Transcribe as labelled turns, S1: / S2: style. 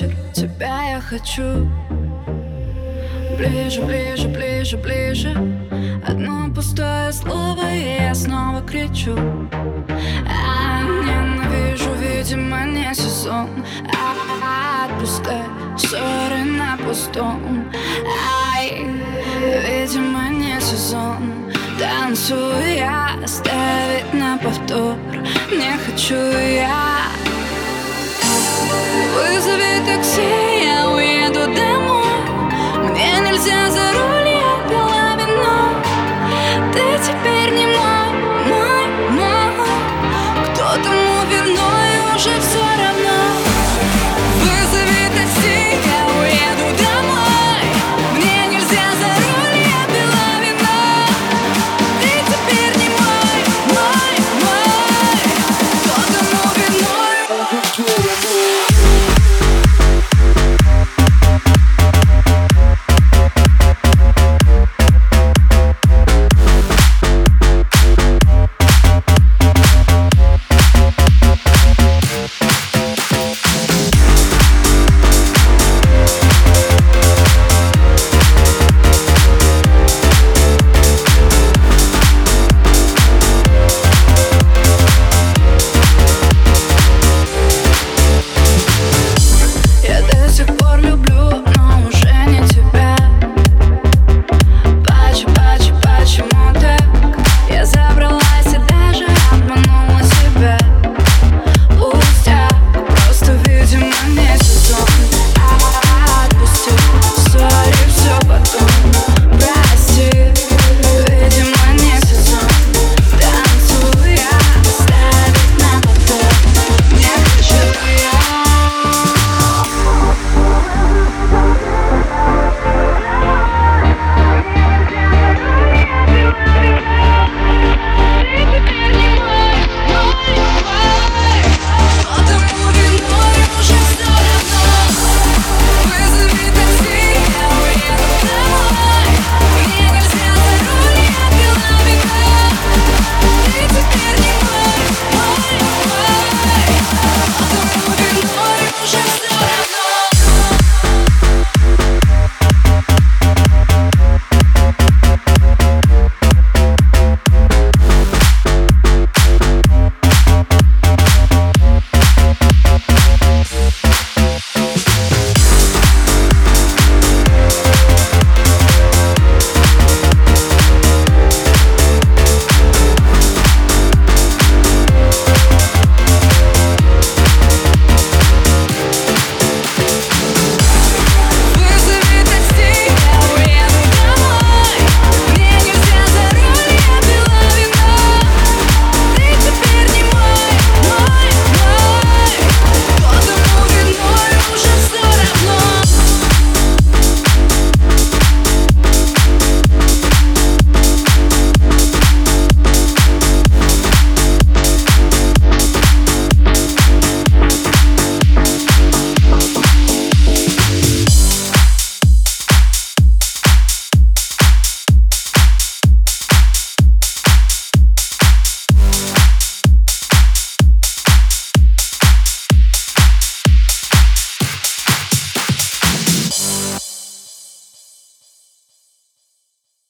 S1: вечер, тебя я хочу. Ближе, ближе, ближе, ближе. Одно пустое слово, и я снова кричу. А, Ненавижу, видимо, не сезон. А, Отпускай ссоры на пустом. Ай, видимо, не сезон. Танцую я, ставить на повтор. Не хочу я Вызови такси.